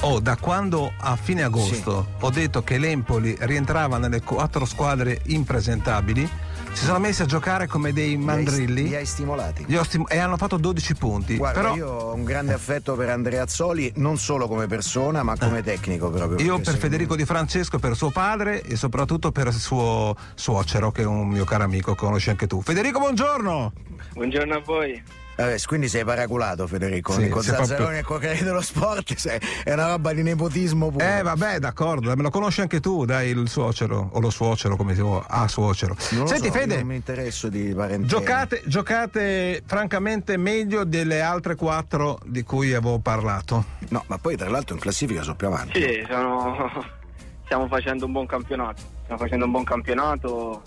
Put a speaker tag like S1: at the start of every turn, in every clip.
S1: Oh, da quando a fine agosto ho detto che l'Empoli rientrava nelle quattro squadre impresentabili, si sono messi a giocare come dei mandrilli.
S2: Li hai stimolati.
S1: Li ho stim- e hanno fatto 12 punti.
S2: Guarda,
S1: Però
S2: io ho un grande affetto per Andrea Azzoli, non solo come persona, ma come tecnico proprio.
S1: io per Federico Di Francesco, per suo padre e soprattutto per il suo suocero, che è un mio caro amico, conosci anche tu. Federico, buongiorno!
S3: Buongiorno a voi.
S2: Eh, quindi sei paraculato Federico,
S1: Sì,
S2: con Zazzaroni
S1: proprio-
S2: e Corriere dello Sport, sei- è una roba di nepotismo puro.
S1: Eh vabbè, d'accordo, me lo conosci anche tu, dai, il suocero, o lo suocero, come si vuole, ah, suocero.
S2: Non lo
S1: Senti
S2: so,
S1: Fede,
S2: non mi interesso di parentela.
S1: giocate, giocate francamente meglio delle altre quattro di cui avevo parlato.
S2: No, ma poi tra l'altro in classifica sono più avanti.
S3: Sì, sono- stiamo facendo un buon campionato. Stiamo facendo un buon campionato.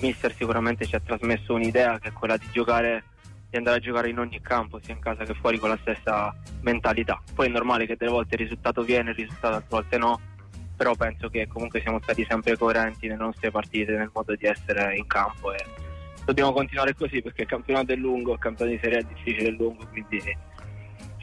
S3: Mister sicuramente ci ha trasmesso un'idea che è quella di giocare, di andare a giocare in ogni campo, sia in casa che fuori, con la stessa mentalità. Poi è normale che delle volte il risultato viene, il risultato altre volte no. Però penso che comunque siamo stati sempre coerenti nelle nostre partite, nel modo di essere in campo e dobbiamo continuare così perché il campionato è lungo, il campionato di serie è difficile e lungo, quindi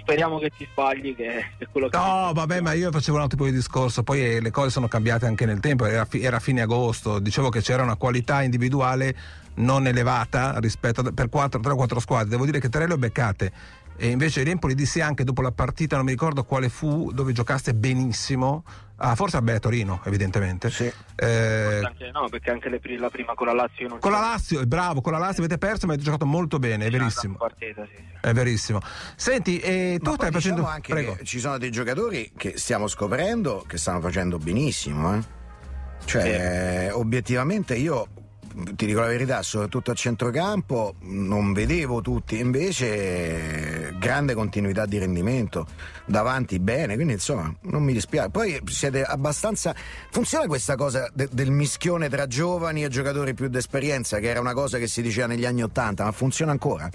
S3: speriamo che ti sbagli, che è quello che
S1: No, vabbè, ma io facevo un altro tipo di discorso, poi eh, le cose sono cambiate anche nel tempo, era, era fine agosto, dicevo che c'era una qualità individuale non elevata rispetto a, per 3-4 squadre, devo dire che tre le ho beccate. E invece l'Empoli disse anche dopo la partita, non mi ricordo quale fu, dove giocaste benissimo, ah, forse vabbè a Torino evidentemente.
S2: Sì.
S1: Eh,
S3: Anche- no, perché anche le la prima con la Lazio io non
S1: con la. Lazio, eh, bravo, con la Lazio avete perso ma avete giocato molto bene, è verissimo.
S3: partita, sì, sì.
S1: È verissimo. Senti, e tu
S2: Ma
S1: stai facendo...
S2: diciamo anche
S1: Prego.
S2: ci sono dei giocatori che stiamo scoprendo che stanno facendo benissimo, eh. Cioè, obiettivamente io ti dico la verità, soprattutto a centrocampo non vedevo tutti, invece grande continuità di rendimento, davanti bene, quindi insomma non mi dispiace. Poi siete abbastanza... Funziona questa cosa de- del mischione tra giovani e giocatori più d'esperienza, che era una cosa che si diceva negli anni Ottanta, ma funziona ancora?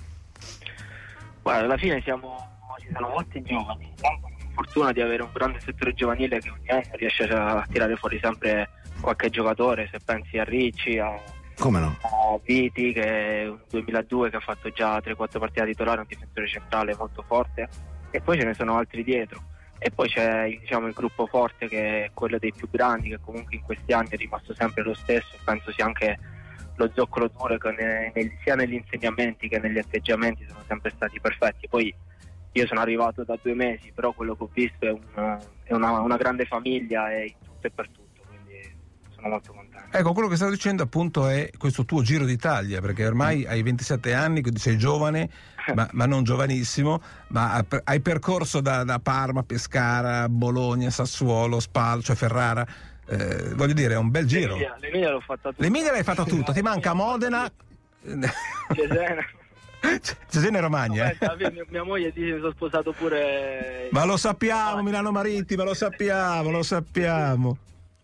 S3: Guarda, alla fine siamo, ci sono molti giovani. La fortuna di avere un grande settore giovanile che ogni anno riesce a tirare fuori sempre qualche giocatore. Se pensi a Ricci, a,
S2: Come no?
S3: a Viti, che è un 2002 che ha fatto già 3-4 partite titolare, un difensore centrale molto forte. E poi ce ne sono altri dietro. E poi c'è diciamo, il gruppo forte che è quello dei più grandi, che comunque in questi anni è rimasto sempre lo stesso. Penso sia anche lo zoccolo duro che ne- nel- sia negli insegnamenti che negli atteggiamenti sono sempre stati perfetti. Poi io sono arrivato da due mesi, però quello che ho visto è, un- è una, una grande famiglia e in tutto e per tutto, sono molto contento.
S1: Ecco, quello che stavo dicendo appunto è questo tuo giro d'Italia, perché ormai hai 27 anni, quindi sei giovane, ma, ma non giovanissimo, ma hai percorso da, da Parma, Pescara, Bologna, Sassuolo, Spal, cioè Ferrara. Eh, voglio dire, è un bel giro.
S3: L'Emilia, l'Emilia l'ho fatta tutta.
S1: L'Emilia l'hai fatta tutta, ti manca Modena.
S3: Cesena.
S1: Cesena e Romagna. eh.
S3: Vabbè, Davide, mia, mia moglie dice che mi sono sposato pure.
S1: Ma lo sappiamo, Milano Marittima, lo sappiamo, lo sappiamo.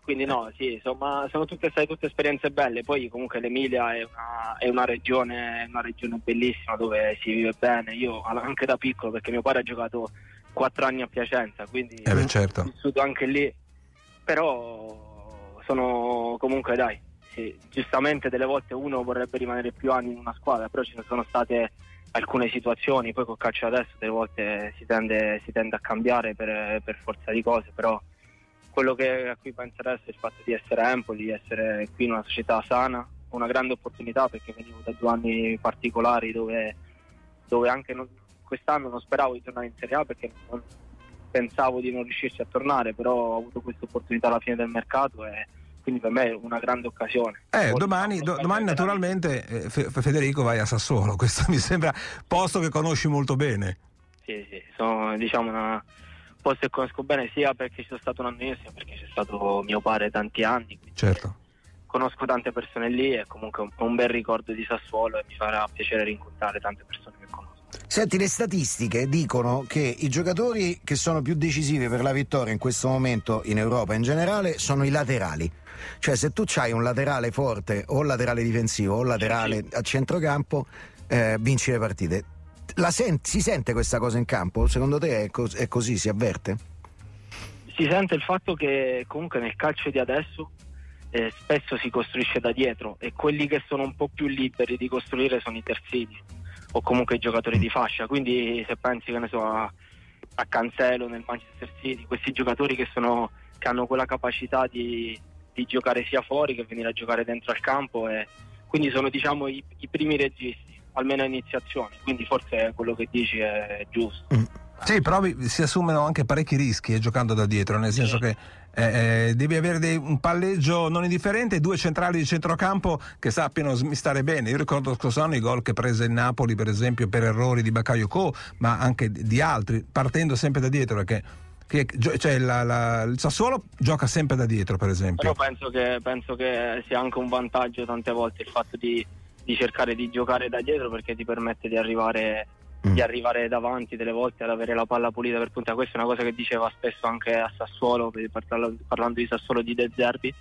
S3: Quindi no, sì, insomma, sono tutte state tutte esperienze belle. Poi comunque l'Emilia è una, è una regione, una regione bellissima dove si vive bene. Io anche da piccolo, perché mio padre ha giocato quattro anni a Piacenza, quindi
S1: Eh beh, certo.
S3: ho vissuto anche lì. Però sono comunque dai, sì, giustamente delle volte uno vorrebbe rimanere più anni in una squadra, però ci sono state alcune situazioni, poi col calcio adesso delle volte si tende, si tende a cambiare per, per forza di cose, però quello che, a cui penso adesso è il fatto di essere a Empoli, di essere qui in una società sana, una grande opportunità perché venivo da due anni particolari dove, dove anche non- quest'anno non speravo di tornare in Serie A perché non pensavo di non riuscirci a tornare, però ho avuto questa opportunità alla fine del mercato e quindi per me è una grande occasione.
S1: Eh, domani, do- domani naturalmente eh, Fe- Federico vai a Sassuolo, questo mi sembra posto che conosci molto bene.
S3: Sì, sì, sono diciamo una posto che conosco bene sia perché ci sono stato un anno io sia perché c'è stato mio padre tanti anni,
S1: Certo.
S3: conosco tante persone lì e comunque è un, un bel ricordo di Sassuolo e mi farà piacere rincontrare tante persone che conosco.
S2: Senti, le statistiche dicono che i giocatori che sono più decisivi per la vittoria in questo momento in Europa in generale sono i laterali. Cioè, se tu hai un laterale forte, o laterale difensivo, o laterale a centrocampo, eh, vinci le partite. Sen- si sente questa cosa in campo? Secondo te è, co- è così? Si avverte?
S3: Si sente il fatto che comunque nel calcio di adesso eh, spesso si costruisce da dietro e quelli che sono un po' più liberi di costruire sono i terzini o comunque i giocatori di fascia. Quindi se pensi che ne so a, a Cancelo nel Manchester City, questi giocatori che, sono, che hanno quella capacità di, di, giocare sia fuori che venire a giocare dentro al campo e quindi sono diciamo i, i primi registi, almeno a iniziazione, quindi forse quello che dici è giusto. Mm.
S1: Sì, però si assumono anche parecchi rischi eh, giocando da dietro, nel senso che eh, eh, devi avere dei, un palleggio non indifferente e due centrali di centrocampo che sappiano smistare bene. Io ricordo scorso anno i gol che prese il Napoli, per esempio, per errori di Bakayoko, ma anche di altri, partendo sempre da dietro perché che, cioè la, la, il Sassuolo gioca sempre da dietro, per esempio.
S3: Però penso che, penso che sia anche un vantaggio tante volte il fatto di, di cercare di giocare da dietro perché ti permette di arrivare di mm. arrivare davanti delle volte ad avere la palla pulita per punta. Questa è una cosa che diceva spesso anche a Sassuolo, parlando di Sassuolo di De Zerbi,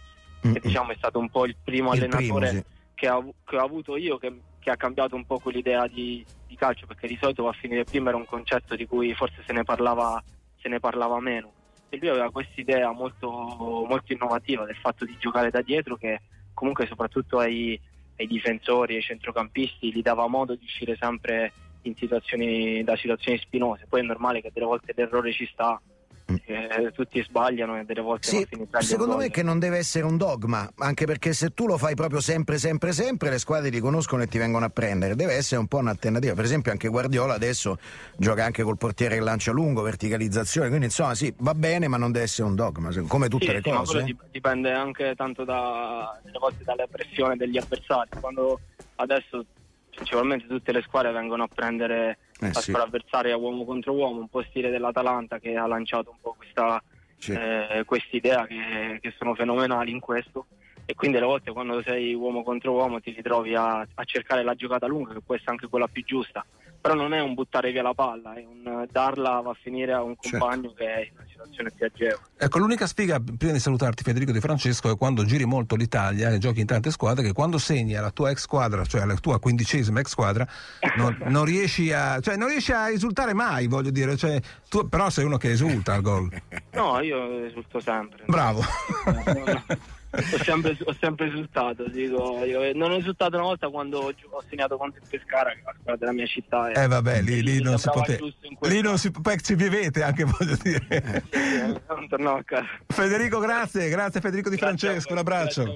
S3: mm. che diciamo è stato un po' il primo il allenatore primo, sì. che, ho, che, ho, avuto io, che, che, ha cambiato un po' quell'idea di, di, calcio, perché di solito va a finire prima era un concetto di cui forse se ne parlava, se ne parlava meno. E lui aveva questa idea molto, molto innovativa del fatto di giocare da dietro che comunque soprattutto ai, ai difensori, ai centrocampisti gli dava modo di uscire sempre situazioni, da situazioni spinose. Poi è normale che delle volte l'errore ci sta. Eh, tutti sbagliano e delle volte
S2: sì, secondo me che non deve essere un dogma anche perché se tu lo fai proprio sempre sempre sempre le squadre ti conoscono e ti vengono a prendere. Deve essere un po' un'alternativa. Per esempio anche Guardiola adesso gioca anche col portiere che lancia lungo verticalizzazione quindi insomma sì va bene ma non deve essere un dogma come tutte
S3: sì,
S2: le
S3: sì,
S2: cose
S3: eh. dipende anche tanto da, delle volte dalla pressione degli avversari. Quando adesso principalmente tutte le squadre vengono a prendere eh, la sì. squadra avversaria uomo contro uomo, un po' stile dell'Atalanta che ha lanciato un po' questa sì. eh, idea che, che, sono fenomenali in questo e quindi alle volte quando sei uomo contro uomo ti ritrovi a, a cercare la giocata lunga che può essere anche quella più giusta però non è un buttare via la palla, è un darla va a finire a un certo. compagno certo. che è in una situazione più agevole.
S1: Ecco, l'unica spiga, prima di salutarti Federico Di Francesco, è quando giri molto l'Italia e giochi in tante squadre, che quando segni alla tua ex squadra, cioè alla tua quindicesima ex squadra, non, non, riesci, a, cioè, non riesci a esultare mai, voglio dire, cioè, tu, però sei uno che esulta al gol.
S3: No, io esulto sempre.
S1: Bravo.
S3: ho, sempre, ho sempre esultato. Dico, io non ho esultato una volta quando ho segnato contro il Pescara, che è la squadra della mia città.
S1: Eh, vabbè, lì, lì non si poteva. Lì non si poi ci vivete anche, voglio dire.
S3: sì, non tornavo a casa.
S1: Federico, grazie, grazie Federico Di grazie Francesco, un abbraccio.